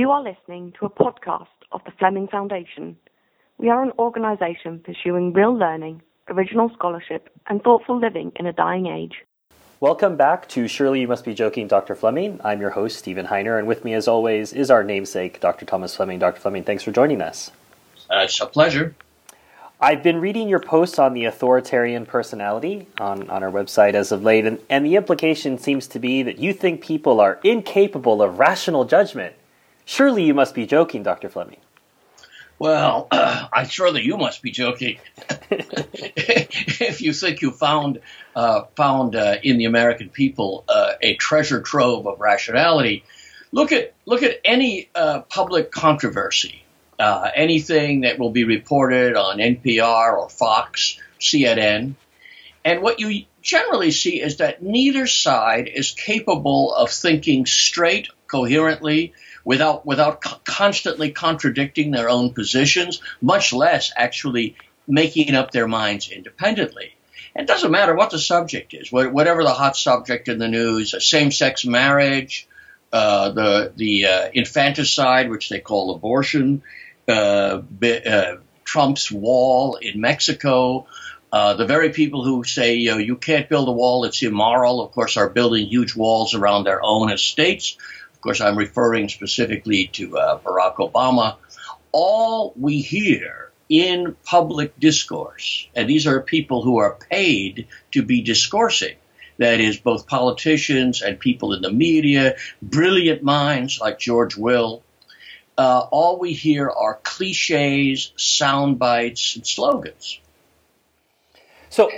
You are listening to a podcast of the Fleming Foundation. We are an organization pursuing real learning, original scholarship, and thoughtful living in a dying age. Welcome back to Surely You Must Be Joking, Dr. Fleming. I'm your host, Stephen Heiner, and with me, as always, is our namesake, Dr. Thomas Fleming. Dr. Fleming, thanks for joining us. Uh, it's a pleasure. I've been reading your posts on the authoritarian personality on, on our website as of late, and, and the implication seems to be that you think people are incapable of rational judgment. Surely you must be joking, Dr. Fleming. Well, uh, I'm sure that you must be joking. if you think you found uh, found uh, in the American people uh, a treasure trove of rationality, look at look at any uh, public controversy uh, anything that will be reported on NPR or Fox, CNN. And what you generally see is that neither side is capable of thinking straight, coherently, without, without co- constantly contradicting their own positions, much less actually making up their minds independently. It doesn't matter what the subject is, whatever the hot subject in the news, same sex marriage, uh, the, the uh, infanticide, which they call abortion, uh, uh, Trump's wall in Mexico. Uh, the very people who say you, know, you can't build a wall, it's immoral, of course, are building huge walls around their own estates. Of course, I'm referring specifically to uh, Barack Obama. All we hear in public discourse, and these are people who are paid to be discoursing, that is, both politicians and people in the media, brilliant minds like George Will, uh, all we hear are cliches, sound bites, and slogans. So,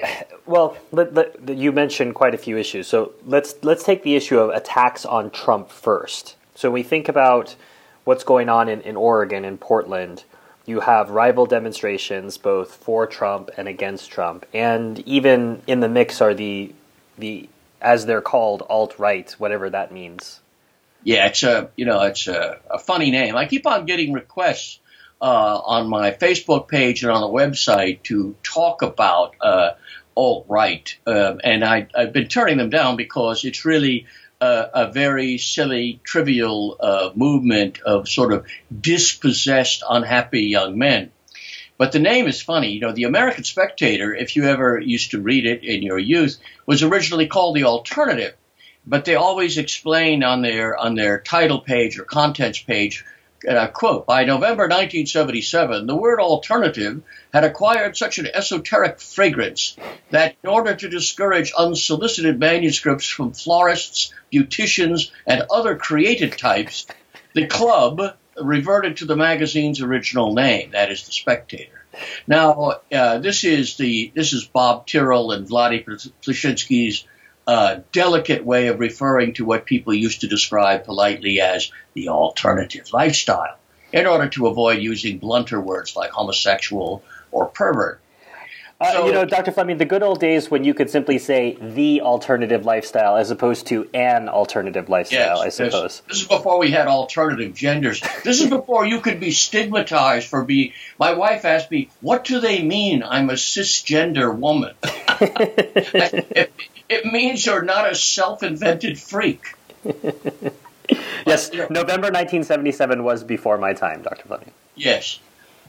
well, let, let, you mentioned quite a few issues. So let's let's take the issue of attacks on Trump first. So when we think about what's going on in, in Oregon and Portland, you have rival demonstrations both for Trump and against Trump, and even in the mix are the the as they're called alt right, whatever that means yeah, it's a you know it's a, a funny name. I keep on getting requests uh, on my Facebook page and on the website to talk about uh, alt right, um, and I, have been turning them down because it's really a, a very silly, trivial uh, movement of sort of dispossessed, unhappy young men. But the name is funny. You know, the American Spectator, if you ever used to read it in your youth, was originally called the Alternative but they always explain on their on their title page or contents page uh, quote by november 1977 the word alternative had acquired such an esoteric fragrance that in order to discourage unsolicited manuscripts from florists beauticians and other creative types the club reverted to the magazine's original name that is the spectator. Now uh, this is the this is bob tyrrell and vladimir Pleszczynski's uh, delicate way of referring to what people used to describe politely as the alternative lifestyle in order to avoid using blunter words like homosexual or pervert. Uh, you know, Dr. Fleming, the good old days when you could simply say the alternative lifestyle as opposed to an alternative lifestyle, yes, I suppose. This, this, is before we had alternative genders. This is before you could be stigmatized for being. My wife asked me, What do they mean I'm a cisgender woman? it, it means you're not a self-invented freak. yes, November 1977 was before my time, Dr. Fleming. Yes.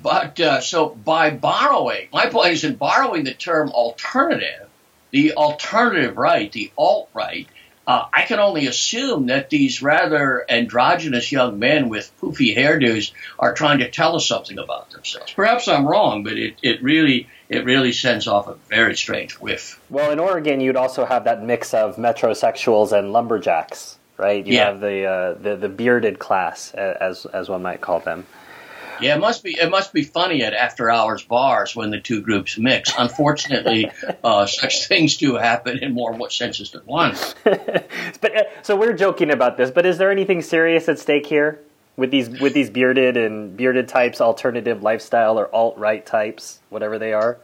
But uh, so by borrowing, my point is in borrowing the term alternative, the alternative right, the alt right, uh, I can only assume that these rather androgynous young men with poofy hairdos are trying to tell us something about themselves. Perhaps I'm wrong, but it, it really it really sends off a very strange whiff. Well, in Oregon, you'd also have that mix of metrosexuals and lumberjacks, right? You yeah. have the, uh, the the bearded class, as as one might call them. Yeah, it must be it must be funny at after hours bars when the two groups mix. Unfortunately, uh, such things do happen in more senses than one. but uh, so we're joking about this, but is there anything serious at stake here with these with these bearded and bearded types, alternative lifestyle or alt right types, whatever they are?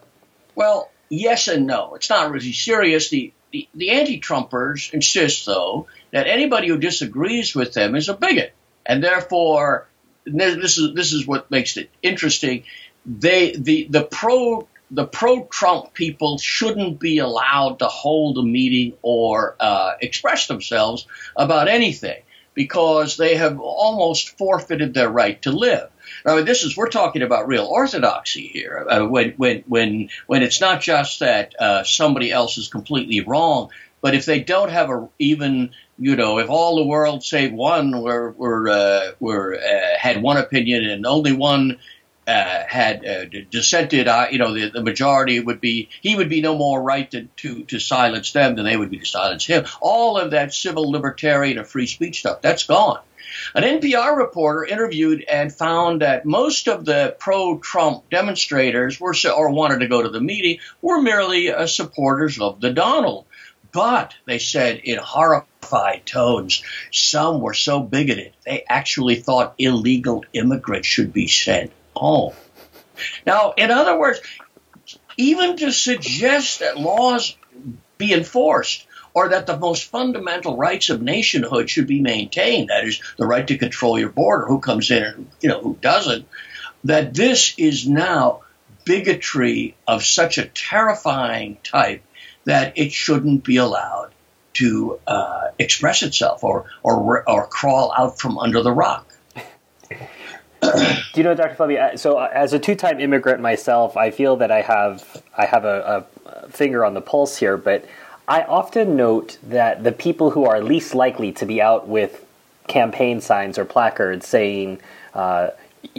Well, yes and no. It's not really serious. The the, the anti-Trumpers insist, though, that anybody who disagrees with them is a bigot, and therefore this is this is what makes it interesting. They the the pro the pro Trump people shouldn't be allowed to hold a meeting or uh, express themselves about anything. Because they have almost forfeited their right to live. I mean, this is we're talking about real orthodoxy here. Uh, when when when when it's not just that uh, somebody else is completely wrong, but if they don't have a even you know if all the world save one were were uh, were uh, had one opinion and only one uh, had uh, dissented, uh, you know, the, the, majority would be, he would be no more right to, to, to, silence them than they would be to silence him. All of that civil libertarian and free speech stuff, that's gone. An NPR reporter interviewed and found that most of the pro-Trump demonstrators were, or wanted to go to the meeting, were merely uh, supporters of the Donald. But they said in horrified tones, some were so bigoted they actually thought illegal immigrants should be sent home. Now, in other words, even to suggest that laws be enforced or that the most fundamental rights of nationhood should be maintained, that is, the right to control your border, who comes in and you know who doesn't, that this is now bigotry of such a terrifying type that it shouldn't be allowed to uh, express itself or, or or crawl out from under the rock. Do you know, Dr. Fleming? So, uh, as a two-time immigrant myself, I feel that I have I have a, a, finger on the pulse here. But I often note that the people who are least likely to be out with campaign signs or placards saying uh,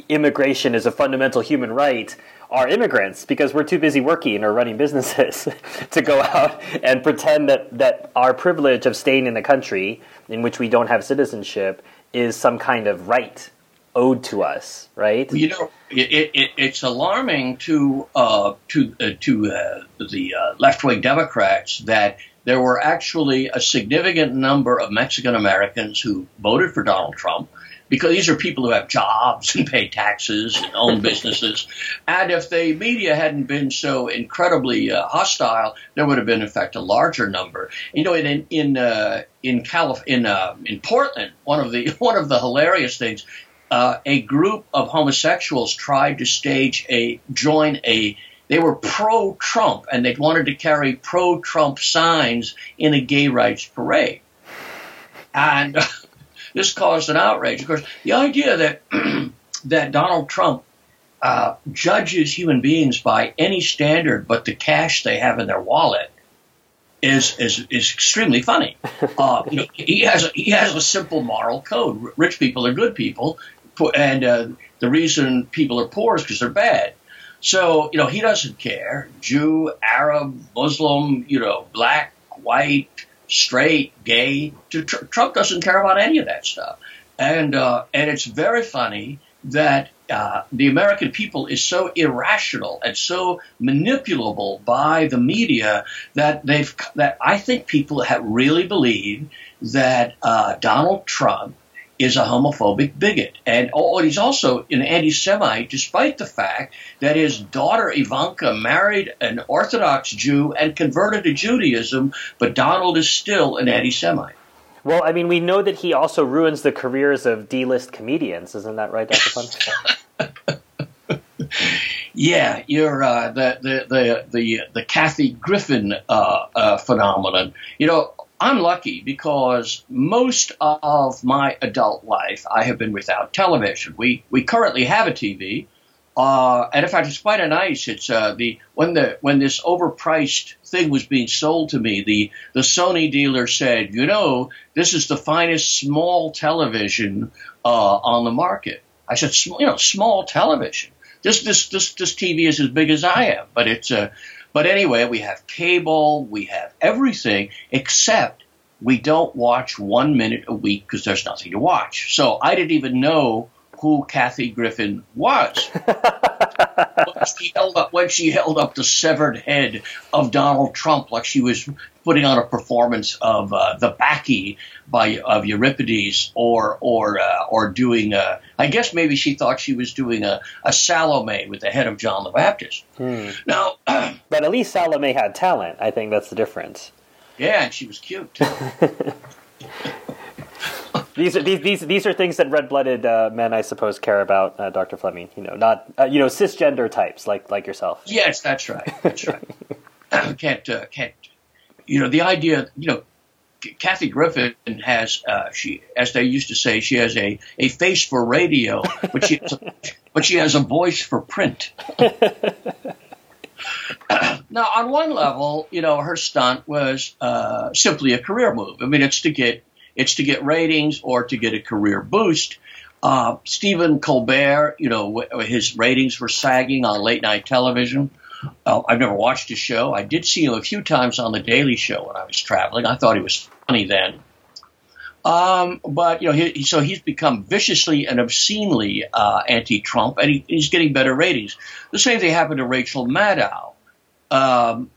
immigration is a fundamental human right are immigrants because we're too busy working or running businesses to go out and pretend that, that our privilege of staying in a country in which we don't have citizenship is some kind of right owed to us, right? You know, it, it, it's alarming to uh, to uh, to uh, the uh, left wing Democrats that there were actually a significant number of Mexican Americans who voted for Donald Trump because these are people who have jobs and pay taxes and own businesses. And if the media hadn't been so incredibly uh, hostile, there would have been, in fact, a larger number. You know, in in uh, in Calif- in uh, in Portland, one of the one of the hilarious things uh, a group of homosexuals tried to stage a join a they were pro Trump and they wanted to carry pro Trump signs in a gay rights parade. And this caused an outrage. Of course, the idea that that Donald Trump uh, judges human beings by any standard but the cash they have in their wallet is is, is extremely funny. Uh, you know, he has a, he has a simple moral code. Rich people are good people and uh, the reason people are poor is because they're bad. So you know he doesn't care. Jew, Arab, Muslim, you know, black, white, straight, gay. Trump doesn't care about any of that stuff, and uh, and it's very funny that uh, the American people is so irrational and so manipulable by the media that they've that I think people have really believe that uh, Donald Trump is a homophobic bigot. And oh, he's also an anti Semite, despite the fact that his daughter Ivanka married an Orthodox Jew and converted to Judaism, but Donald is still an anti Semite. Well, I mean, we know that he also ruins the careers of D-list comedians, isn't that right, Dr. Fun? yeah, you're uh, the, the the the the Kathy Griffin uh, uh, phenomenon. You know, I'm lucky because most of my adult life I have been without television. We we currently have a TV, uh, and in fact, it's quite a nice. It's uh, the when the when this overpriced thing was being sold to me, the the Sony dealer said, you know, this is the finest small television uh, on the market. I said, you know, small television. This this this this TV is as big as I am, but it's a but anyway, we have cable, we have everything except we don't watch one minute a week because there's nothing to watch. So I didn't even know who Kathy Griffin was. when, she held up, when she held up the severed head of Donald Trump like she was putting on a performance of uh, the Bacchae by of Euripides, or or uh, or doing a, I guess maybe she thought she was doing a, a Salome with the head of John the Baptist. Hmm. Now, but at least Salome had talent. I think that's the difference. Yeah, and she was cute. these are these, these these are things that red-blooded uh, men, I suppose, care about, uh, Doctor Fleming. You know, not uh, you know cisgender types like like yourself. Yes, that's right. That's right. can't uh, can't you know the idea? You know, Kathy Griffin has, uh, she, as they used to say, she has a, a face for radio, but she has a, but she has a voice for print. now, on one level, you know, her stunt was uh, simply a career move. I mean, it's to get it's to get ratings or to get a career boost. Uh, Stephen Colbert, you know, his ratings were sagging on late night television. Uh, I've never watched his show. I did see him a few times on the Daily Show when I was traveling. I thought he was funny then. Um, but you know, he, so he's become viciously and obscenely uh, anti-Trump, and he, he's getting better ratings. The same thing happened to Rachel Maddow. Um,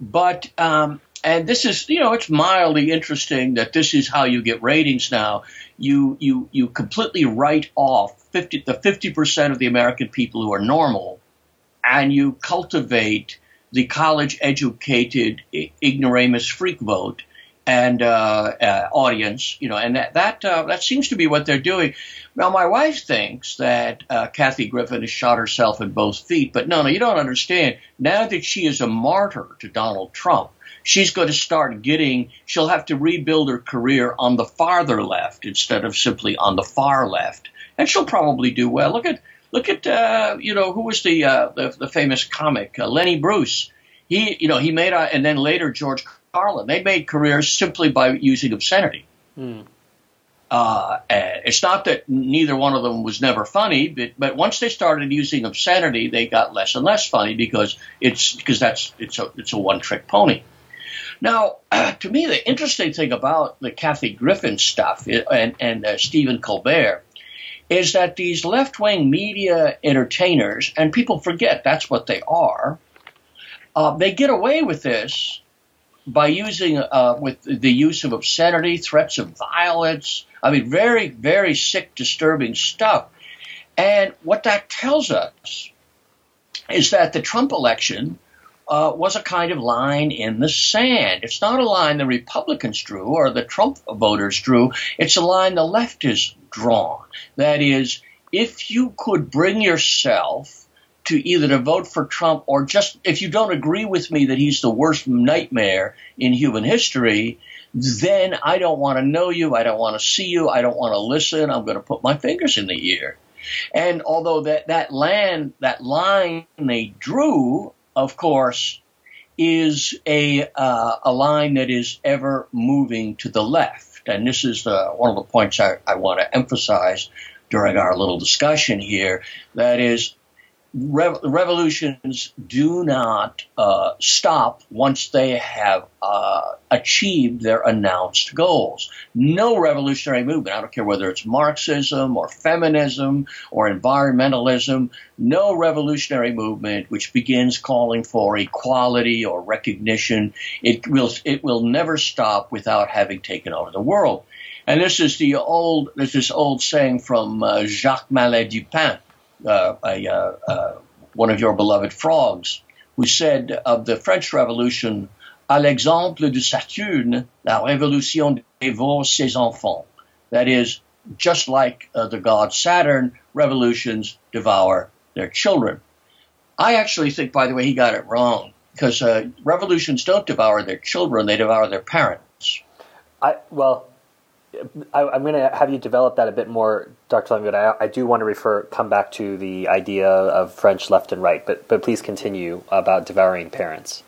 but um, and this is you know it's mildly interesting that this is how you get ratings now. You you you completely write off fifty the fifty percent of the American people who are normal and you cultivate the college educated ignoramus freak vote and uh, uh, audience, you know, and that that, uh, that seems to be what they're doing. Now, my wife thinks that uh, Kathy Griffin has shot herself in both feet, but no, no, you don't understand. Now that she is a martyr to Donald Trump, she's going to start getting. She'll have to rebuild her career on the farther left instead of simply on the far left, and she'll probably do well. Look at Look at uh, you know who was the uh, the, the, famous comic uh, Lenny Bruce. He you know he made a, and then later George Carlin. They made careers simply by using obscenity. Hmm. Uh, it's not that neither one of them was never funny, but, but once they started using obscenity, they got less and less funny because it's because that's it's a it's a one trick pony. Now, uh, to me, the interesting thing about the Kathy Griffin stuff and and uh, Stephen Colbert is that these left wing media entertainers, and people forget that's what they are, uh, they get away with this by using uh, with the use of obscenity, threats of violence. I mean, very, very sick, disturbing stuff. And what that tells us is that the Trump election uh, was a kind of line in the sand. It's not a line the Republicans drew or the Trump voters drew. It's a line the left has drawn. That is, if you could bring yourself to either to vote for Trump or just if you don't agree with me that he's the worst nightmare in human history, then I don't want to know you. I don't want to see you. I don't want to listen. I'm going to put my fingers in the ear. And although that, that land, that line they drew of course, is a uh, a line that is ever moving to the left, and this is the, one of the points I, I want to emphasize during our little discussion here. That is, revolutions do not uh, stop once they have uh, achieved their announced goals. No revolutionary movement, I don't care whether it's Marxism or feminism or environmentalism, no revolutionary movement which begins calling for equality or recognition, it will, it will never stop without having taken over the world. And this is the old, there's this old saying from uh, Jacques Mallet du Pin uh, a, uh, uh, one of your beloved frogs, who said of the French Revolution, à l'exemple de Saturne, la révolution dévore ses enfants. That is, just like uh, the god Saturn, revolutions devour their children. I actually think, by the way, he got it wrong because uh, revolutions don't devour their children; they devour their parents. I well, I, am going to have you develop that a bit more, Dr. Lemgood. I, I, do want to refer, come back to the idea of French left and right, but but please continue about devouring parents.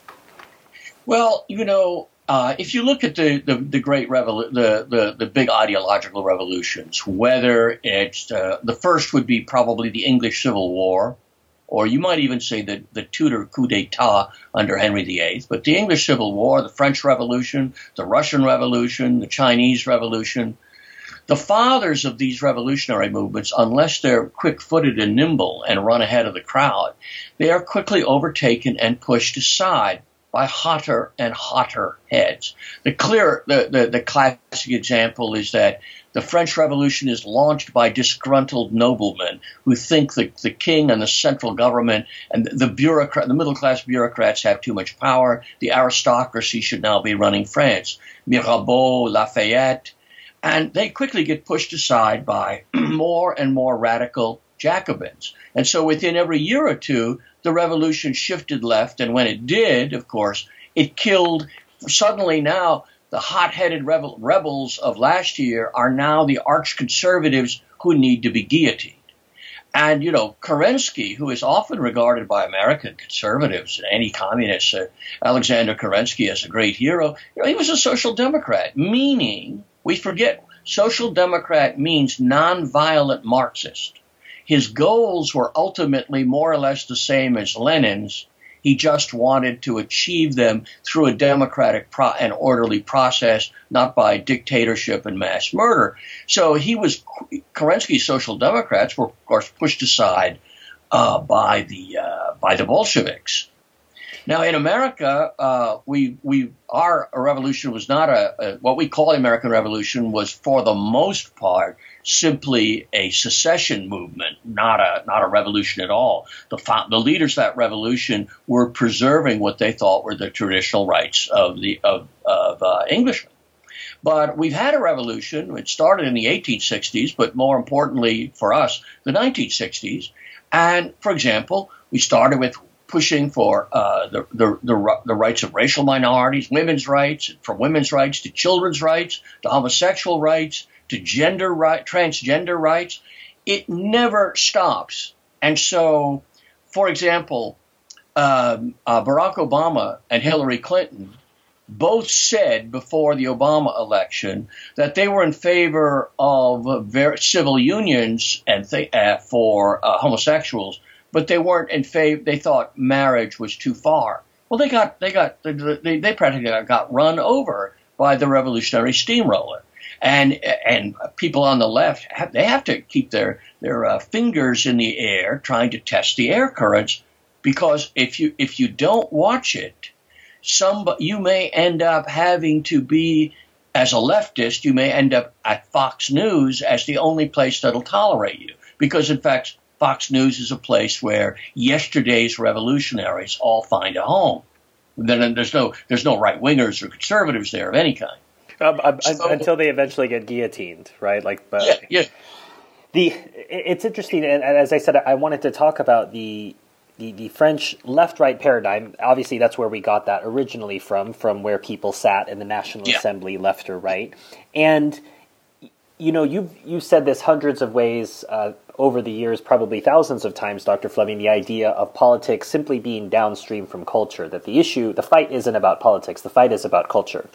Well, you know, uh, if you look at the the, the great revolu- the, the the big ideological revolutions, whether it's uh, the first would be probably the English Civil War, or you might even say the, the Tudor coup d'etat under Henry VIII. But the English Civil War, the French Revolution, the Russian Revolution, the Chinese Revolution, the fathers of these revolutionary movements, unless they're quick footed and nimble and run ahead of the crowd, they are quickly overtaken and pushed aside by hotter and hotter heads. The clear, the, the, the classic example is that the French Revolution is launched by disgruntled noblemen who think that the king and the central government and the bureaucrat, the middle class bureaucrats have too much power. The aristocracy should now be running France. Mirabeau, Lafayette, and they quickly get pushed aside by more and more radical Jacobins. And so within every year or two, the revolution shifted left. And when it did, of course, it killed suddenly now the hot-headed rebel, rebels of last year are now the arch conservatives who need to be guillotined. And, you know, Kerensky, who is often regarded by American conservatives and any communists, uh, Alexander Kerensky as a great hero, you know, he was a social democrat, meaning, we forget, social democrat means nonviolent Marxist. His goals were ultimately more or less the same as Lenin's, he just wanted to achieve them through a democratic pro- and orderly process, not by dictatorship and mass murder. So he was Kerensky's social democrats were, of course, pushed aside uh, by the uh, by the Bolsheviks. Now, in America, uh, we we our revolution was not a, a, what we call the American Revolution was for the most part simply a secession movement, not a not a revolution at all. The the leaders of that revolution were preserving what they thought were the traditional rights of the of, of uh, Englishmen. But we've had a revolution. It started in the 1860s, but more importantly for us, the 1960s. And for example, we started with pushing for uh, the, the, the, the, rights of racial minorities, women's rights, from women's rights to children's rights, to homosexual rights, to gender right, transgender rights. It never stops. And so, for example, um, uh, Barack Obama and Hillary Clinton both said before the Obama election that they were in favor of civil unions and th- uh, for uh, homosexuals but they weren't in favor. They thought marriage was too far. Well, they got they got they, they practically got run over by the revolutionary steamroller. And and people on the left have, they have to keep their their uh, fingers in the air trying to test the air currents because if you if you don't watch it, some you may end up having to be as a leftist, you may end up at Fox News as the only place that'll tolerate you because in fact Fox News is a place where yesterday's revolutionaries all find a home. Then there's no there's no right wingers or conservatives there of any kind. Um, um, so, until they eventually get guillotined, right? Like, but yeah, yeah. The it's interesting, and as I said, I wanted to talk about the the, the French left right paradigm. Obviously, that's where we got that originally from, from where people sat in the National yeah. Assembly, left or right. And you know, you've you said this hundreds of ways uh, over the years, probably thousands of times, Dr. Fleming, the idea of politics simply being downstream from culture. That the issue, the fight, isn't about politics. The fight is about culture,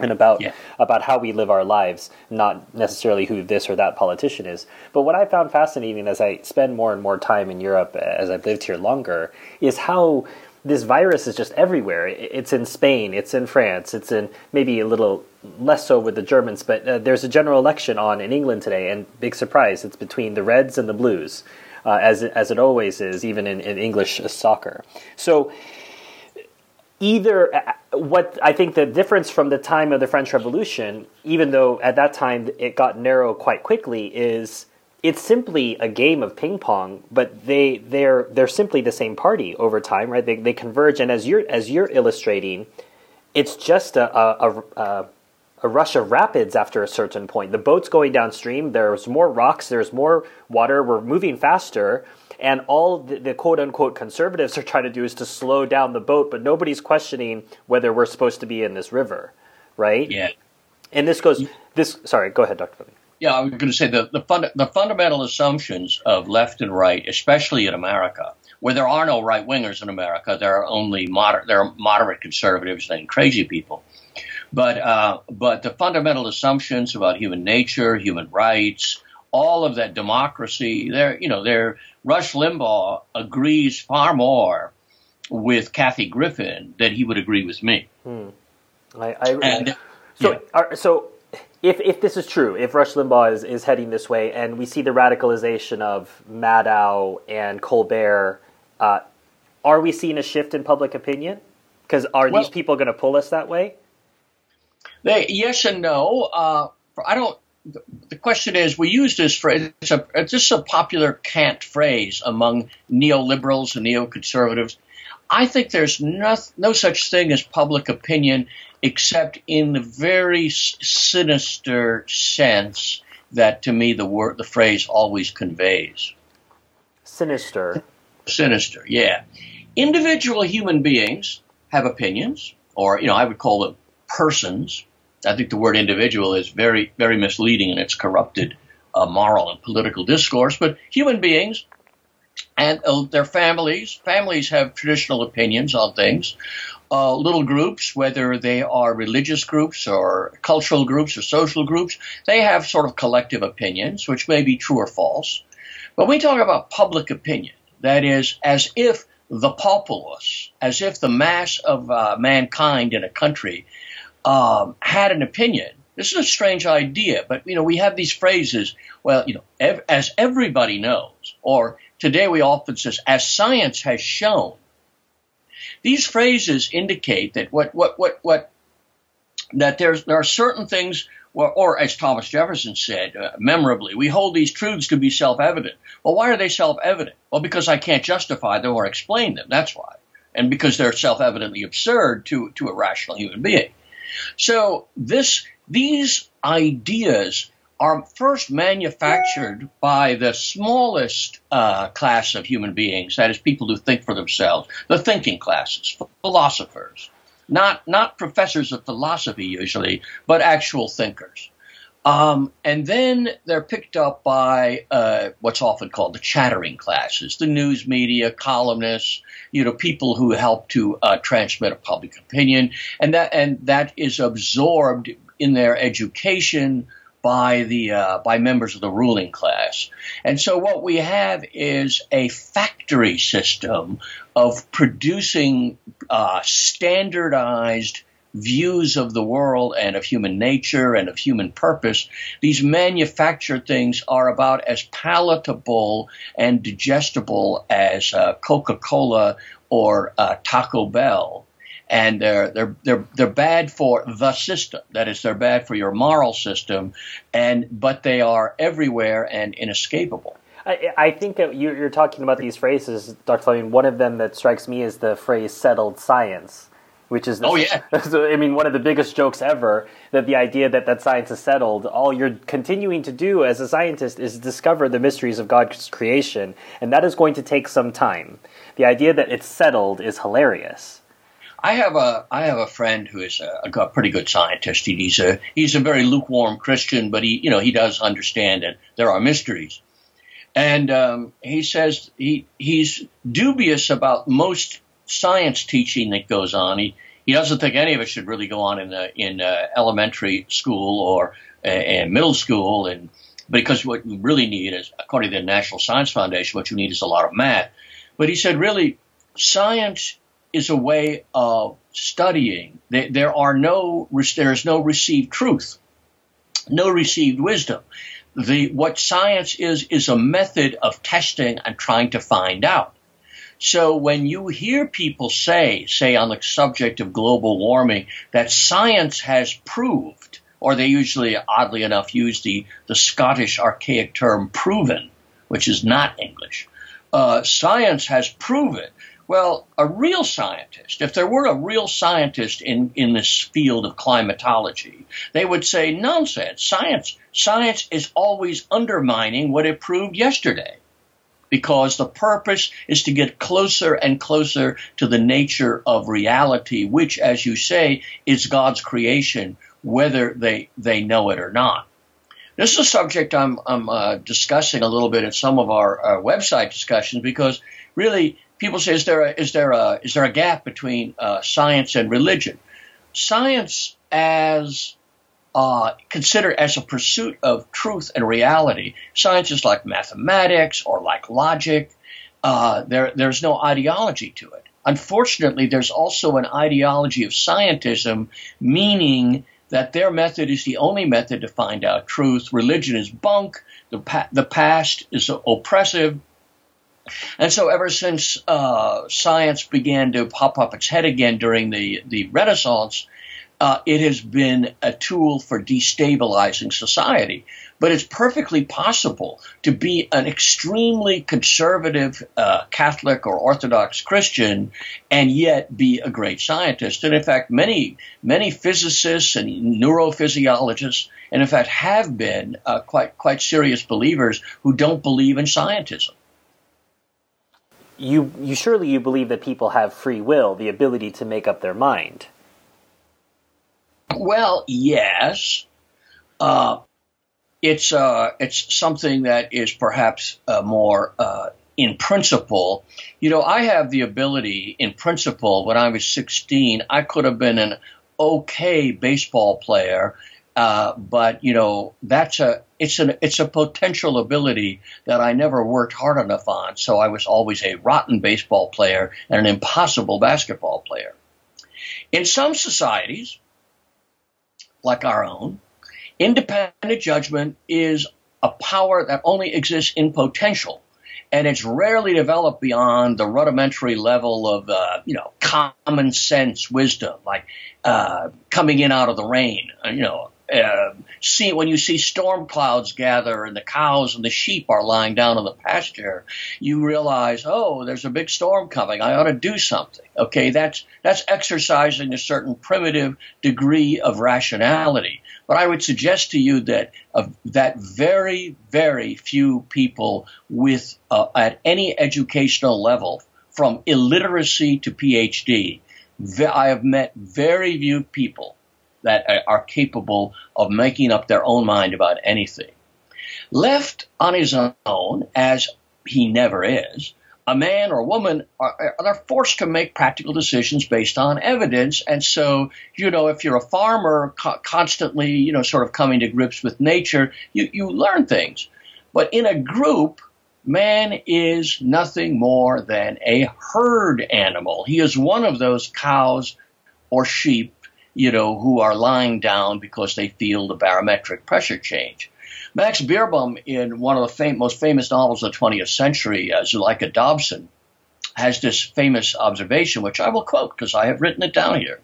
and about yeah. about how we live our lives, not necessarily who this or that politician is. But what I found fascinating as I spend more and more time in Europe, as I've lived here longer, is how this virus is just everywhere. It's in Spain, it's in France, it's in maybe a little less so with the Germans, but uh, there's a general election on in England today, and big surprise, it's between the Reds and the Blues, uh, as it, as it always is, even in, in English soccer. So either uh, what I think the difference from the time of the French Revolution, even though at that time it got narrow quite quickly, is it's simply a game of ping pong, but they they're they're simply the same party over time, right? They they converge, and as you're as you're illustrating, it's just a a, a, a rush of rapids after a certain point. The boat's going downstream. There's more rocks. There's more water. We're moving faster. And all the, the, quote unquote conservatives are trying to do is to slow down the boat, but nobody's questioning whether we're supposed to be in this river, right? Yeah. And this goes, this, sorry, go ahead, Dr. Yeah, I was going to say the the, fund, the fundamental assumptions of left and right, especially in America, where there are no right wingers in America, there are only moderate there are moderate conservatives and crazy people. But uh, but the fundamental assumptions about human nature, human rights, all of that democracy, there you know, there Rush Limbaugh agrees far more with Kathy Griffin than he would agree with me. Hmm. I, I and, so yeah. are, so if if this is true, if Rush Limbaugh is, is heading this way, and we see the radicalization of Maddow and Colbert, uh, are we seeing a shift in public opinion? Because are well, these people going to pull us that way? They yes and no. Uh, I don't. The question is, we use this phrase. It's a it's just a popular cant phrase among neoliberals and neoconservatives. I think there's no, no such thing as public opinion except in the very sinister sense that to me the word the phrase always conveys. Sinister. Sinister, yeah. Individual human beings have opinions, or you know, I would call them persons. I think the word individual is very, very misleading in its corrupted uh, moral and political discourse. But human beings and uh, their families, families have traditional opinions on things. Uh, little groups, whether they are religious groups or cultural groups or social groups, they have sort of collective opinions, which may be true or false. But we talk about public opinion, that is, as if the populace, as if the mass of uh, mankind in a country um, had an opinion. This is a strange idea, but you know we have these phrases. Well, you know, ev- as everybody knows, or today we often says, as science has shown. These phrases indicate that what what what what that there's there are certain things or, or as Thomas Jefferson said uh, memorably, we hold these truths to be self evident. Well, why are they self evident? Well, because I can't justify them or explain them. That's why. And because they're self evidently absurd to, to a rational human being. So this, these ideas are first manufactured by the smallest uh, class of human beings, that is, people who think for themselves, the thinking classes, philosophers not not professors of philosophy usually, but actual thinkers. Um, and then they're picked up by uh, what's often called the chattering classes, the news media, columnists, you know, people who help to uh, transmit a public opinion, and that and that is absorbed in their education by the uh, by members of the ruling class. And so what we have is a factory system of producing uh, standardized views of the world and of human nature and of human purpose. These manufactured things are about as palatable and digestible as uh, Coca Cola or uh, Taco Bell and they're they're they're they're bad for the system. That is, they're bad for your moral system, and but they are everywhere and inescapable. I, think you're talking about these phrases, Dr. Fleming. One of them that strikes me is the phrase "settled science." Which is oh yeah. So, I mean, one of the biggest jokes ever that the idea that that science is settled. All you're continuing to do as a scientist is discover the mysteries of God's creation, and that is going to take some time. The idea that it's settled is hilarious. I have a I have a friend who is a, a pretty good scientist. He's a he's a very lukewarm Christian, but he you know he does understand that there are mysteries. And um, he says he he's dubious about most science teaching that goes on. He he doesn't think any of it should really go on in the, in uh, elementary school or uh, middle school, and because what you really need is, according to the National Science Foundation, what you need is a lot of math. But he said, really, science is a way of studying. There are no, there is no received truth, no received wisdom. The, what science is, is a method of testing and trying to find out. So when you hear people say, say on the subject of global warming, that science has proved, or they usually, oddly enough, use the, the Scottish archaic term proven, which is not English. Uh, science has proven well, a real scientist, if there were a real scientist in, in this field of climatology, they would say nonsense. Science, science is always undermining what it proved yesterday because the purpose is to get closer and closer to the nature of reality, which, as you say, is God's creation, whether they, they know it or not. This is a subject I'm, I'm uh, discussing a little bit in some of our, our website discussions because really people say, is there a, is there a, is there a gap between uh, science and religion? Science as uh, considered as a pursuit of truth and reality. Science is like mathematics or like logic. Uh, there, there's no ideology to it. Unfortunately, there's also an ideology of scientism, meaning that their method is the only method to find out truth. Religion is bunk. The, pa- the past is oppressive. And so, ever since uh, science began to pop up its head again during the, the Renaissance, uh, it has been a tool for destabilizing society. But it's perfectly possible to be an extremely conservative uh, Catholic or Orthodox Christian and yet be a great scientist. And in fact, many many physicists and neurophysiologists, and in fact, have been uh, quite quite serious believers who don't believe in scientism you you surely you believe that people have free will, the ability to make up their mind. Well, yes. Uh, it's uh, it's something that is perhaps uh, more uh, in principle. You know, I have the ability, in principle, when I was 16, I could have been an okay baseball player, uh, but you know, that's a it's an it's a potential ability that I never worked hard enough on. So I was always a rotten baseball player and an impossible basketball player. In some societies, like our own, independent judgment is a power that only exists in potential and it's rarely developed beyond the rudimentary level of uh, you know common sense wisdom, like uh, coming in out of the rain. Uh, you know, uh, see when you see storm clouds gather and the cows and the sheep are lying down in the pasture, you realize, oh, there's a big storm coming. I ought to do something. Okay, that's that's exercising a certain primitive degree of rationality. But I would suggest to you that uh, that very, very few people with uh, at any educational level, from illiteracy to PhD, I have met very few people that are capable of making up their own mind about anything. Left on his own, as he never is, a man or a woman are, are forced to make practical decisions based on evidence. And so, you know, if you're a farmer co- constantly, you know, sort of coming to grips with nature, you, you learn things. But in a group, man is nothing more than a herd animal. He is one of those cows or sheep, you know, who are lying down because they feel the barometric pressure change. Max Beerbohm, in one of the fam- most famous novels of the 20th century, uh, Zuleika Dobson, has this famous observation, which I will quote because I have written it down here.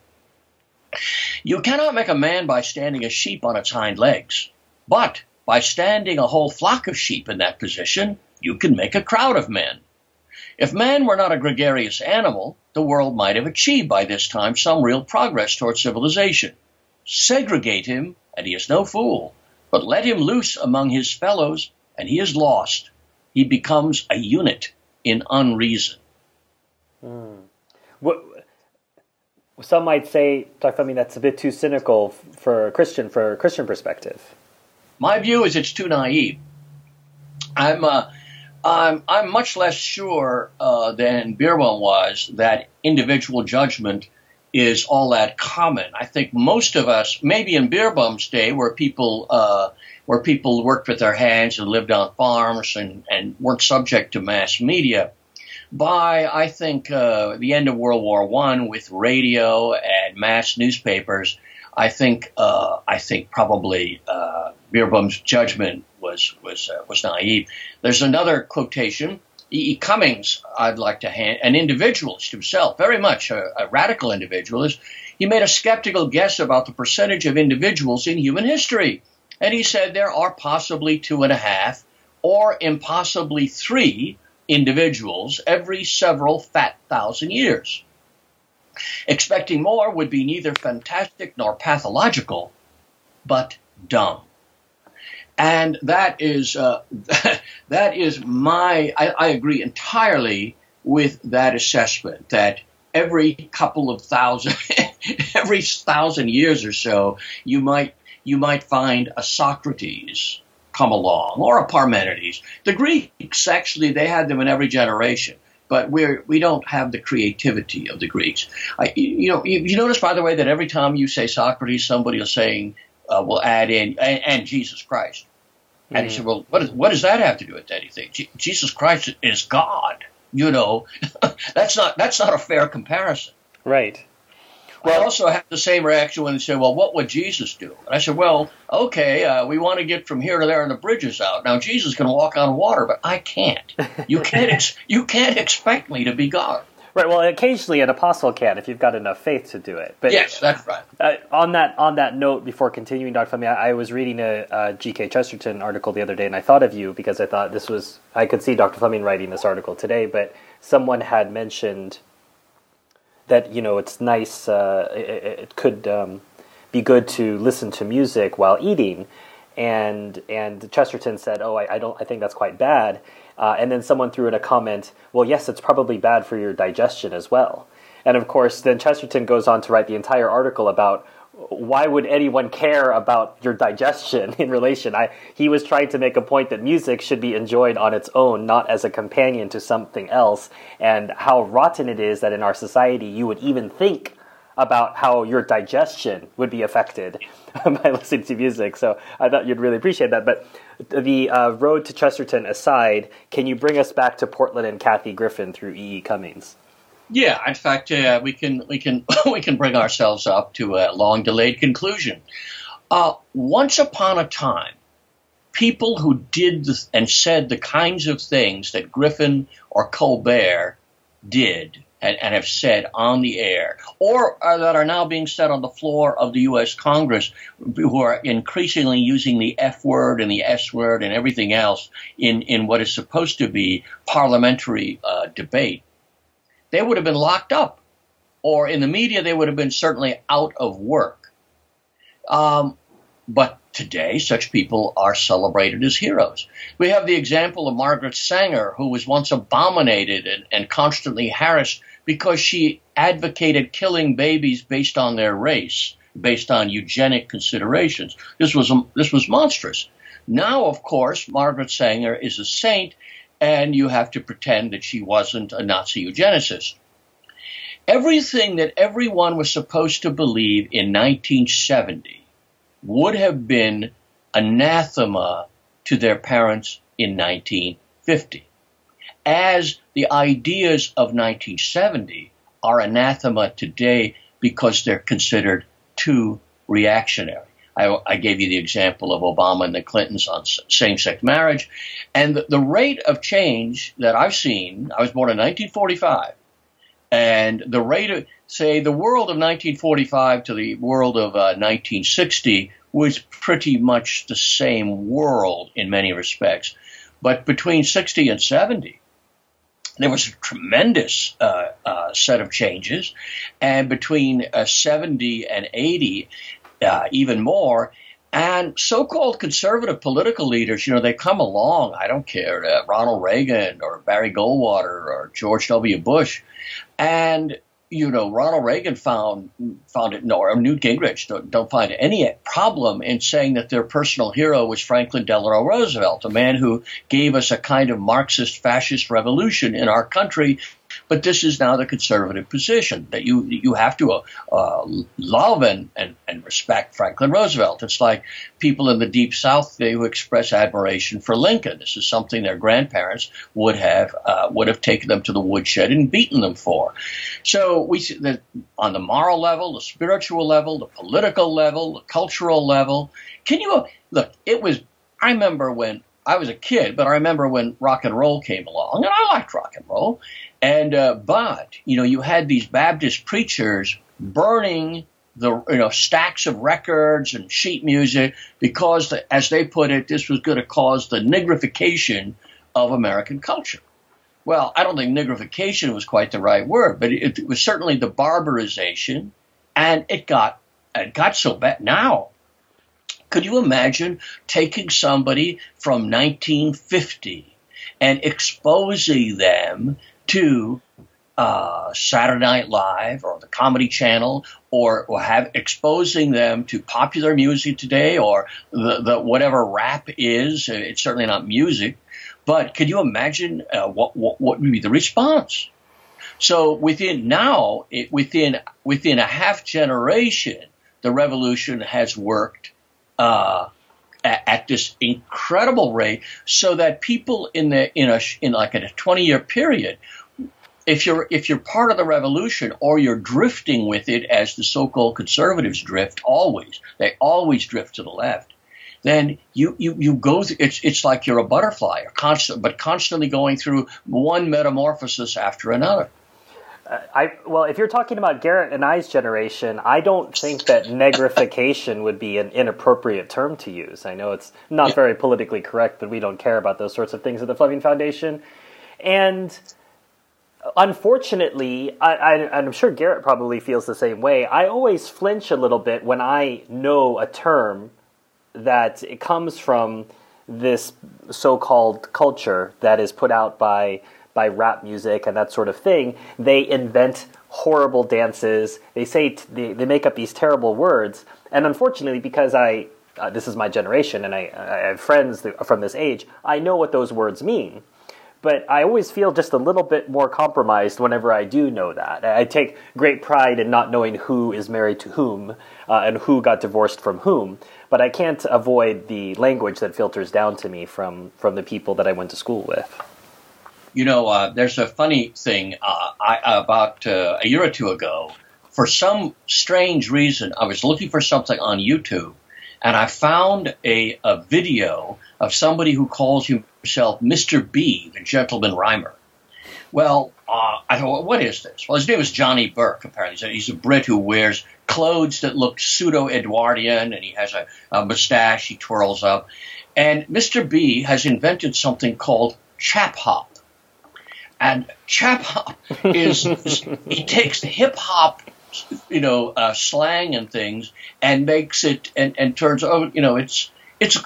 You cannot make a man by standing a sheep on its hind legs, but by standing a whole flock of sheep in that position, you can make a crowd of men. If man were not a gregarious animal, the world might have achieved by this time some real progress toward civilization. Segregate him, and he is no fool. But let him loose among his fellows, and he is lost. He becomes a unit in unreason. Hmm. What, some might say, Dr. I mean, that's a bit too cynical for a Christian, for a Christian perspective. My view is it's too naive. I'm, uh, I'm, I'm much less sure uh, than Beerbohm was that individual judgment is all that common. I think most of us, maybe in Beerbohm's day, where people uh, where people worked with their hands and lived on farms and, and weren't subject to mass media, by I think uh, the end of World War One, with radio and mass newspapers, I think uh, I think probably uh, Beerbohm's judgment was was uh, was naive. There's another quotation E. E. Cummings, I'd like to hand, an individualist himself, very much a, a radical individualist, he made a skeptical guess about the percentage of individuals in human history. And he said there are possibly two and a half or impossibly three individuals every several fat thousand years. Expecting more would be neither fantastic nor pathological, but dumb. And that is uh, that is my I, I, agree entirely with that assessment that every couple of thousand every thousand years or so you might you might find a Socrates come along or a Parmenides. The Greeks actually they had them in every generation but we're we don't have the creativity of the Greeks I, you know you, you notice by the way that every time you say Socrates somebody is saying uh, will add in and, and Jesus Christ. Mm-hmm. And he said, "Well, what, is, what does that have to do with anything? G- Jesus Christ is God. You know, that's not that's not a fair comparison." Right. Well, I also had the same reaction when they said, "Well, what would Jesus do?" And I said, "Well, okay, uh, we want to get from here to there, and the bridge is out. Now Jesus can walk on water, but I can't. You can't. Ex- you can't expect me to be God." Right. Well, occasionally an apostle can if you've got enough faith to do it. But yes, that's right. Uh, on that on that note, before continuing, Dr. Fleming, I, I was reading a, a G.K. Chesterton article the other day, and I thought of you because I thought this was I could see Dr. Fleming writing this article today, but someone had mentioned that you know it's nice. Uh, it, it, could um, be good to listen to music while eating, and and Chesterton said, "Oh, I, I don't. I think that's quite bad." Uh, and then someone threw in a comment, well, yes, it's probably bad for your digestion as well. And of course, then Chesterton goes on to write the entire article about why would anyone care about your digestion in relation? I, he was trying to make a point that music should be enjoyed on its own, not as a companion to something else, and how rotten it is that in our society you would even think about how your digestion would be affected by listening to music. So I thought you'd really appreciate that. But the uh, road to Chesterton aside, can you bring us back to Portland and Kathy Griffin through E. E. Cummings? Yeah, in fact, uh, we can we can we can bring ourselves up to a long delayed conclusion. Uh, once upon a time, people who did the, and said the kinds of things that Griffin or Colbert did and, and, have said on the air, or are, that are now being said on the floor of the U.S. Congress, who are increasingly using the F word and the S word and everything else in, in what is supposed to be parliamentary uh, debate, they would have been locked up. Or in the media, they would have been certainly out of work. Um, but today, such people are celebrated as heroes. We have the example of Margaret Sanger, who was once abominated and, and constantly harassed because she advocated killing babies based on their race, based on eugenic considerations. This was this was monstrous. Now, of course, Margaret Sanger is a saint, and you have to pretend that she wasn't a Nazi eugenicist. Everything that everyone was supposed to believe in 1970 would have been anathema to their parents in 1950 as the ideas of 1970 are anathema today because they're considered too reactionary. I, I, gave you the example of Obama and the Clintons on same sex marriage. And the, the, rate of change that I've seen, I was born in 1945, and the rate of, say, the world of 1945 to the world of uh, 1960 was pretty much the same world in many respects. But between 60 and 70, there was a tremendous uh, uh, set of changes, and between uh, 70 and 80, uh, even more. And so-called conservative political leaders, you know, they come along. I don't care, uh, Ronald Reagan or Barry Goldwater or George W. Bush, and you know, Ronald Reagan found found it, or Newt Gingrich don't, don't, find any problem in saying that their personal hero was Franklin Delano Roosevelt, a man who gave us a kind of Marxist fascist revolution in our country but this is now the conservative position that you you have to uh, uh, love and, and, and respect Franklin Roosevelt. It's like people in the deep South they who express admiration for Lincoln. This is something their grandparents would have uh, would have taken them to the woodshed and beaten them for. So we see that on the moral level, the spiritual level, the political level, the cultural level. Can you look? It was. I remember when I was a kid, but I remember when rock and roll came along, and I liked rock and roll. And uh, but you know, you had these Baptist preachers burning the you know stacks of records and sheet music because, the, as they put it, this was going to cause the nigrification of American culture. Well, I don't think nigrification was quite the right word, but it, it was certainly the barbarization, and it got it got so bad. Now could you imagine taking somebody from 1950 and exposing them to uh, Saturday Night Live or the Comedy Channel, or, or have exposing them to popular music today, or the, the whatever rap is? It's certainly not music, but could you imagine uh, what, what what would be the response? So within now, it, within within a half generation, the revolution has worked uh, at, this incredible rate, so that people in the in a in like a 20 year period, if you're if you're part of the revolution or you're drifting with it as the so-called conservatives drift, always they always drift to the left. Then you you you go. Through, it's it's like you're a butterfly, constant, but constantly going through one metamorphosis after another. I well, if you're talking about Garrett and I's generation, I don't think that negrification would be an inappropriate term to use. I know it's not yeah. very politically correct, but we don't care about those sorts of things at the Fleming Foundation. And unfortunately, I, I, I'm sure Garrett probably feels the same way. I always flinch a little bit when I know a term that it comes from this so-called culture that is put out by by rap music and that sort of thing, they invent horrible dances. They say t- they, they make up these terrible words, and unfortunately, because I uh, this is my generation and I, I have friends from this age, I know what those words mean. But I always feel just a little bit more compromised whenever I do know that. I take great pride in not knowing who is married to whom uh, and who got divorced from whom. But I can't avoid the language that filters down to me from, from the people that I went to school with. You know, uh, there's a funny thing. Uh, I, about uh, a year or two ago, for some strange reason, I was looking for something on YouTube and I found a, a video of somebody who calls himself Mr. B, the gentleman rhymer. Well, uh, I thought, what is this? Well, his name is Johnny Burke, apparently. He's a Brit who wears clothes that look pseudo Edwardian, and he has a, a mustache he twirls up. And Mr. B has invented something called chap hop. And chap hop is, he takes hip hop you know, uh, slang and things, and makes it and, and turns oh, you know, it's it's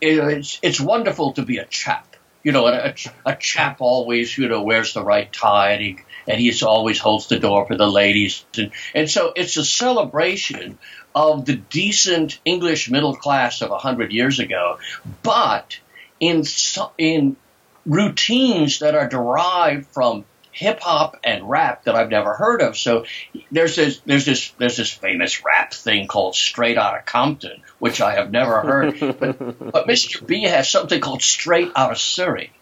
it's it's wonderful to be a chap. You know, a, a chap always you know wears the right tie and he and he always holds the door for the ladies, and and so it's a celebration of the decent English middle class of a hundred years ago, but in in routines that are derived from hip hop and rap that I've never heard of. So there's this there's this there's this famous rap thing called Straight Outta Compton, which I have never heard. but, but Mr. B has something called Straight Outta Surrey.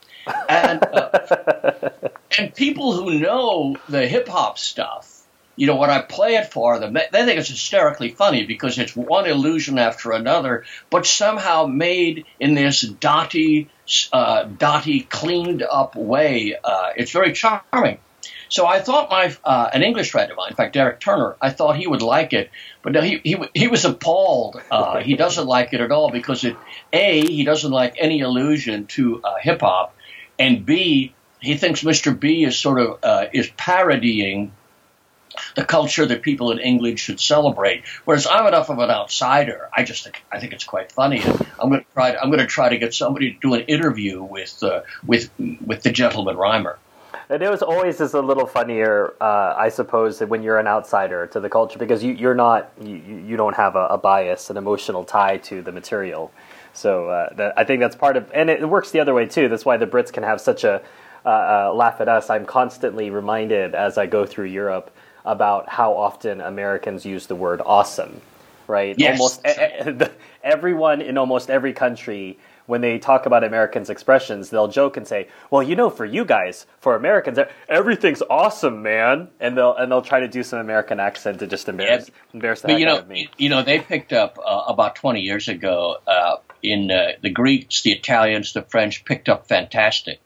And uh, and people who know the hip hop stuff you know, when I play it for them, they think it's hysterically funny because it's one illusion after another, but somehow made in this dotty, uh, dotty, cleaned up way. Uh, it's very charming. So I thought my uh, an English friend of mine, in fact Derek Turner, I thought he would like it, but no, he he he was appalled. Uh, he doesn't like it at all because it a he doesn't like any allusion to uh, hip hop, and b he thinks Mr. B is sort of uh, is parodying the culture that people in England should celebrate. Whereas I'm enough of an outsider. I just think I think it's quite funny. And I'm going to try. To, I'm going to try to get somebody to do an interview with uh, with with the gentleman rhymer. And it was always just a little funnier, uh, I suppose, when you're an outsider to the culture because you, you're not you, you don't have a, a bias, an emotional tie to the material. So uh, that, I think that's part of, and it works the other way too. That's why the Brits can have such a uh, uh laugh at us. I'm constantly reminded as I go through Europe about how often Americans use the word awesome, right? Yes. Almost everyone in almost every country when they talk about Americans' expressions, they'll joke and say, "Well, you know, for you guys, for Americans, everything's awesome, man," and they'll and they'll try to do some American accent to just embarrass yeah. embarrass the but, you know, out of me. You know, they picked up uh, about twenty years ago uh, in uh, the Greeks, the Italians, the French picked up fantastic.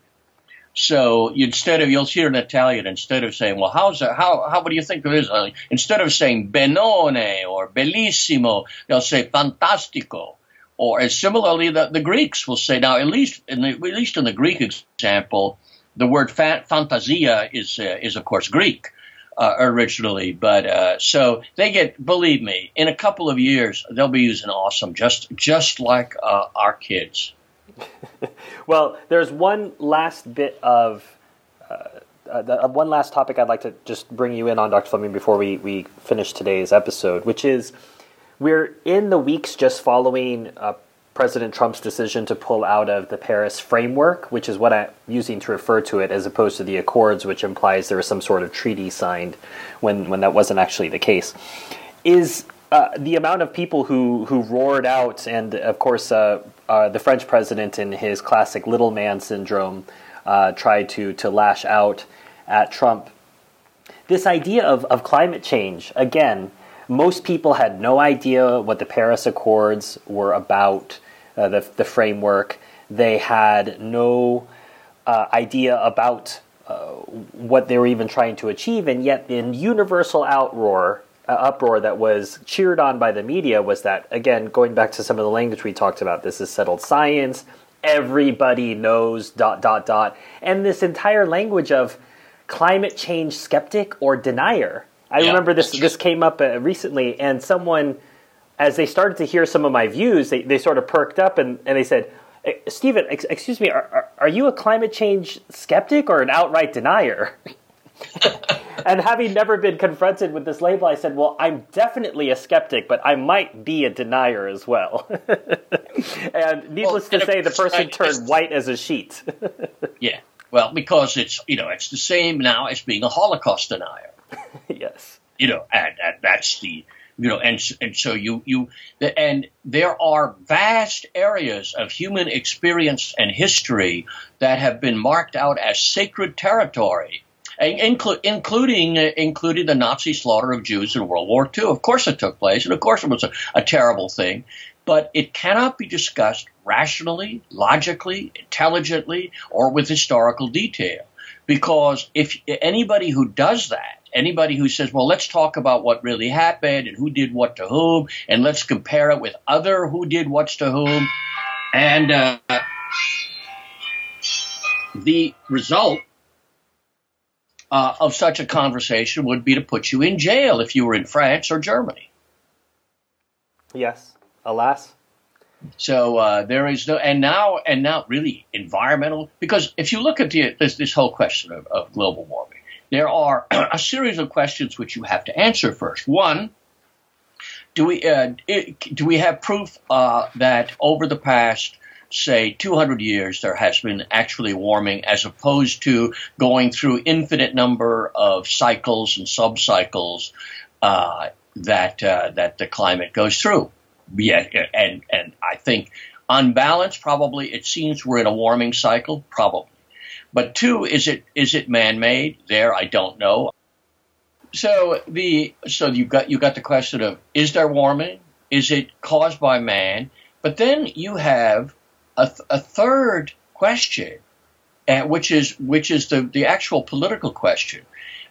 So instead of you'll hear an Italian instead of saying, "Well, how's that? How how what do you think of Uh, instead of saying "benone" or "bellissimo," they'll say "fantastico." Or and similarly, the, the Greeks will say now at least in the, at least in the Greek example, the word fa- fantasia is uh, is of course Greek. Uh, originally, but uh, so they get. Believe me, in a couple of years, they'll be using awesome, just just like uh, our kids. well, there's one last bit of uh, uh, the, uh, one last topic I'd like to just bring you in on, Dr. Fleming, before we, we finish today's episode, which is we're in the weeks just following uh, President Trump's decision to pull out of the Paris framework, which is what I'm using to refer to it, as opposed to the Accords, which implies there was some sort of treaty signed when, when that wasn't actually the case. Is uh, the amount of people who, who roared out, and of course, uh, uh, the French president, in his classic little man syndrome, uh, tried to, to lash out at Trump. This idea of, of climate change, again, most people had no idea what the Paris Accords were about, uh, the, the framework. They had no uh, idea about what they were even trying to achieve, and yet, in universal outroar, uh, uproar that was cheered on by the media was that, again, going back to some of the language we talked about, this is settled science, everybody knows, dot, dot, dot. And this entire language of climate change skeptic or denier. I yeah, remember this, this came up uh, recently, and someone, as they started to hear some of my views, they, they sort of perked up and, and they said, Stephen, ex- excuse me, are, are, are, you a climate change skeptic or an outright denier? and having never been confronted with this label, I said, well, I'm definitely a skeptic, but I might be a denier as well. and needless well, to say, the person turned white as a sheet. yeah. Well, because it's, you know, it's the same now as being a Holocaust denier. yes. You know, and, and that's the, you know, and and so you you and there are vast areas of human experience and history that have been marked out as sacred territory, inclu- including uh, including the Nazi slaughter of Jews in World War II. Of course, it took place, and of course, it was a, a terrible thing. But it cannot be discussed rationally, logically, intelligently, or with historical detail. Because if anybody who does that anybody who says, well, let's talk about what really happened and who did what to whom, and let's compare it with other who did what's to whom. And uh, the result uh, of such a conversation would be to put you in jail if you were in France or Germany. Yes, alas. So uh, there is no, and now, and now, really environmental. Because if you look at the, this, this whole question of, of global warming, there are a series of questions which you have to answer first. One, do we uh, do we have proof uh, that over the past say 200 years there has been actually warming as opposed to going through infinite number of cycles and subcycles uh, that uh, that the climate goes through yeah and and I think on balance probably it seems we're in a warming cycle probably but two, is it is it man made? There, I don't know. So the so you got you got the question of is there warming? Is it caused by man? But then you have a, th- a third question, uh, which is which is the the actual political question.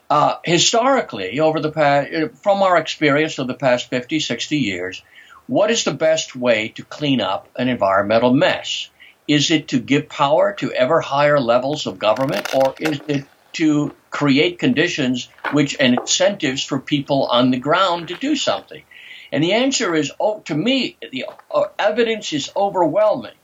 Uh, historically, over the past, from our experience of the past 50, 60 years, what is the best way to clean up an environmental mess? Is it to give power to ever higher levels of government, or is it to create conditions which and incentives for people on the ground to do something? And the answer is, oh, to me, the uh, evidence is overwhelming,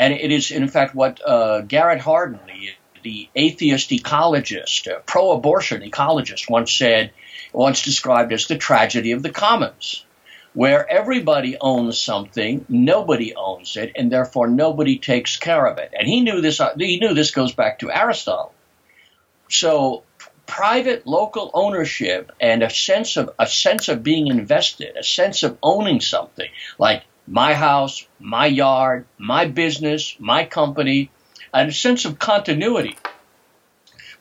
and it is in fact what uh, Garrett Hardin, the, the atheist ecologist, uh, pro-abortion ecologist, once said, once described as the tragedy of the commons where everybody owns something, nobody owns it, and therefore nobody takes care of it. And he knew this. He knew this goes back to Aristotle. So private local ownership and a sense of a sense of being invested, a sense of owning something like my house, my yard, my business, my company, and a sense of continuity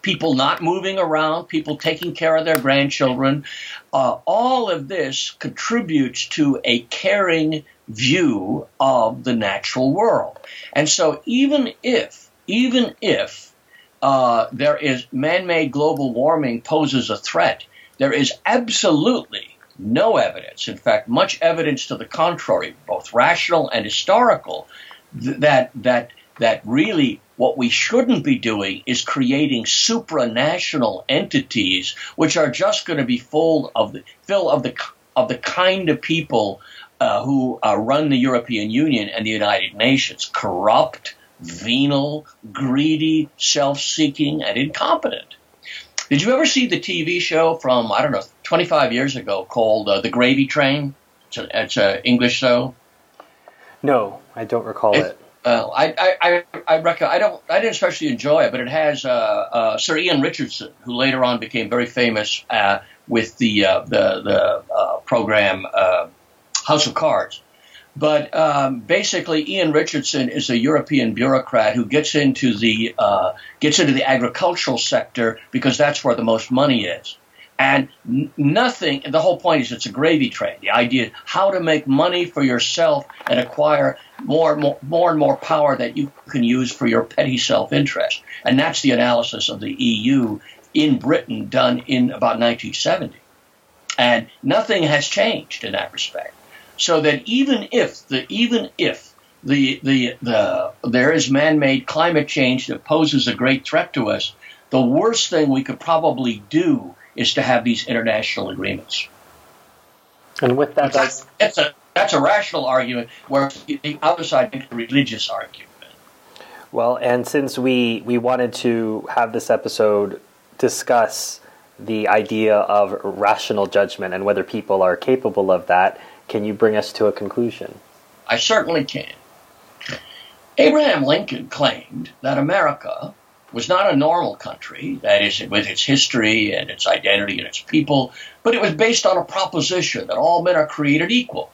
people not moving around, people taking care of their grandchildren. Uh, all of this contributes to a caring view of the natural world. And so even if, even if uh, there is man-made global warming poses a threat, there is absolutely no evidence, in fact, much evidence to the contrary, both rational and historical, th- that that that really what we shouldn't be doing is creating supranational entities which are just going to be full of the full of the of the kind of people uh, who uh, run the European Union and the United Nations corrupt, venal, greedy, self-seeking, and incompetent. Did you ever see the TV show from I don't know 25 years ago called uh, The Gravy Train? It's an English show. No, I don't recall it. it. Uh, I, I, I, I, I don't, I didn't especially enjoy it, but it has uh, uh, Sir Ian Richardson, who later on became very famous uh, with the uh, the, the uh, program House of Cards. But um, basically, Ian Richardson is a European bureaucrat who gets into the gets into the agricultural sector because that's where the most money is. And nothing, the whole point is it's a gravy train. The idea is how to make money for yourself and acquire more and more, more and more power that you can use for your petty self interest. And that's the analysis of the EU in Britain done in about 1970. And nothing has changed in that respect. So that even if the, even if the, the, the, there is man-made climate change that poses a great threat to us, the worst thing we could probably do is to have these international agreements. And with that, that's, that's a that's a rational argument, where the other side makes a religious argument. Well, and since we, we wanted to have this episode discuss the idea of rational judgment and whether people are capable of that, can you bring us to a conclusion? I certainly can. Abraham Lincoln claimed that America was not a normal country, that is, with its history and its identity and its people, but it was based on a proposition that all men are created equal.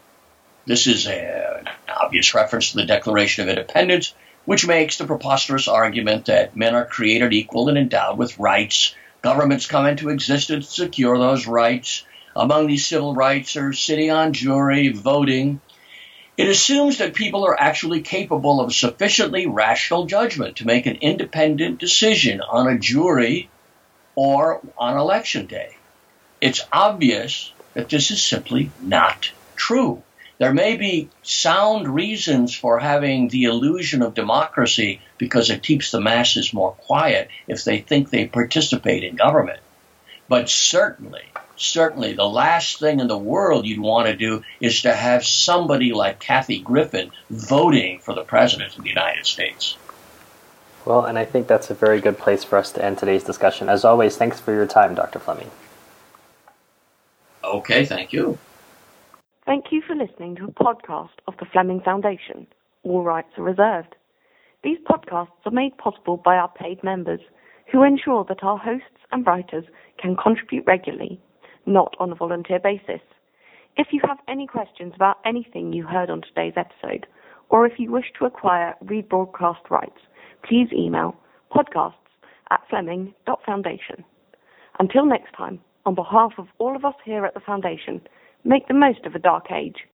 This is an obvious reference to the Declaration of Independence, which makes the preposterous argument that men are created equal and endowed with rights. Governments come into existence to secure those rights. Among these civil rights are sitting on jury, voting, it assumes that people are actually capable of sufficiently rational judgment to make an independent decision on a jury or on election day. It's obvious that this is simply not true. There may be sound reasons for having the illusion of democracy because it keeps the masses more quiet if they think they participate in government. But certainly, certainly the last thing in the world you'd want to do is to have somebody like Kathy Griffin voting for the President of the United States. Well, and I think that's a very good place for us to end today's discussion. As always, thanks for your time, Dr. Fleming. Okay, thank you. Thank you for listening to a podcast of the Fleming Foundation. All rights are reserved. These podcasts are made possible by our paid members who ensure that our hosts and writers can contribute regularly not on a volunteer basis. If you have any questions about anything you heard on today's episode, or if you wish to acquire rebroadcast rights, please email podcasts at fleming.foundation. Until next time, on behalf of all of us here at the Foundation, make the most of a dark age.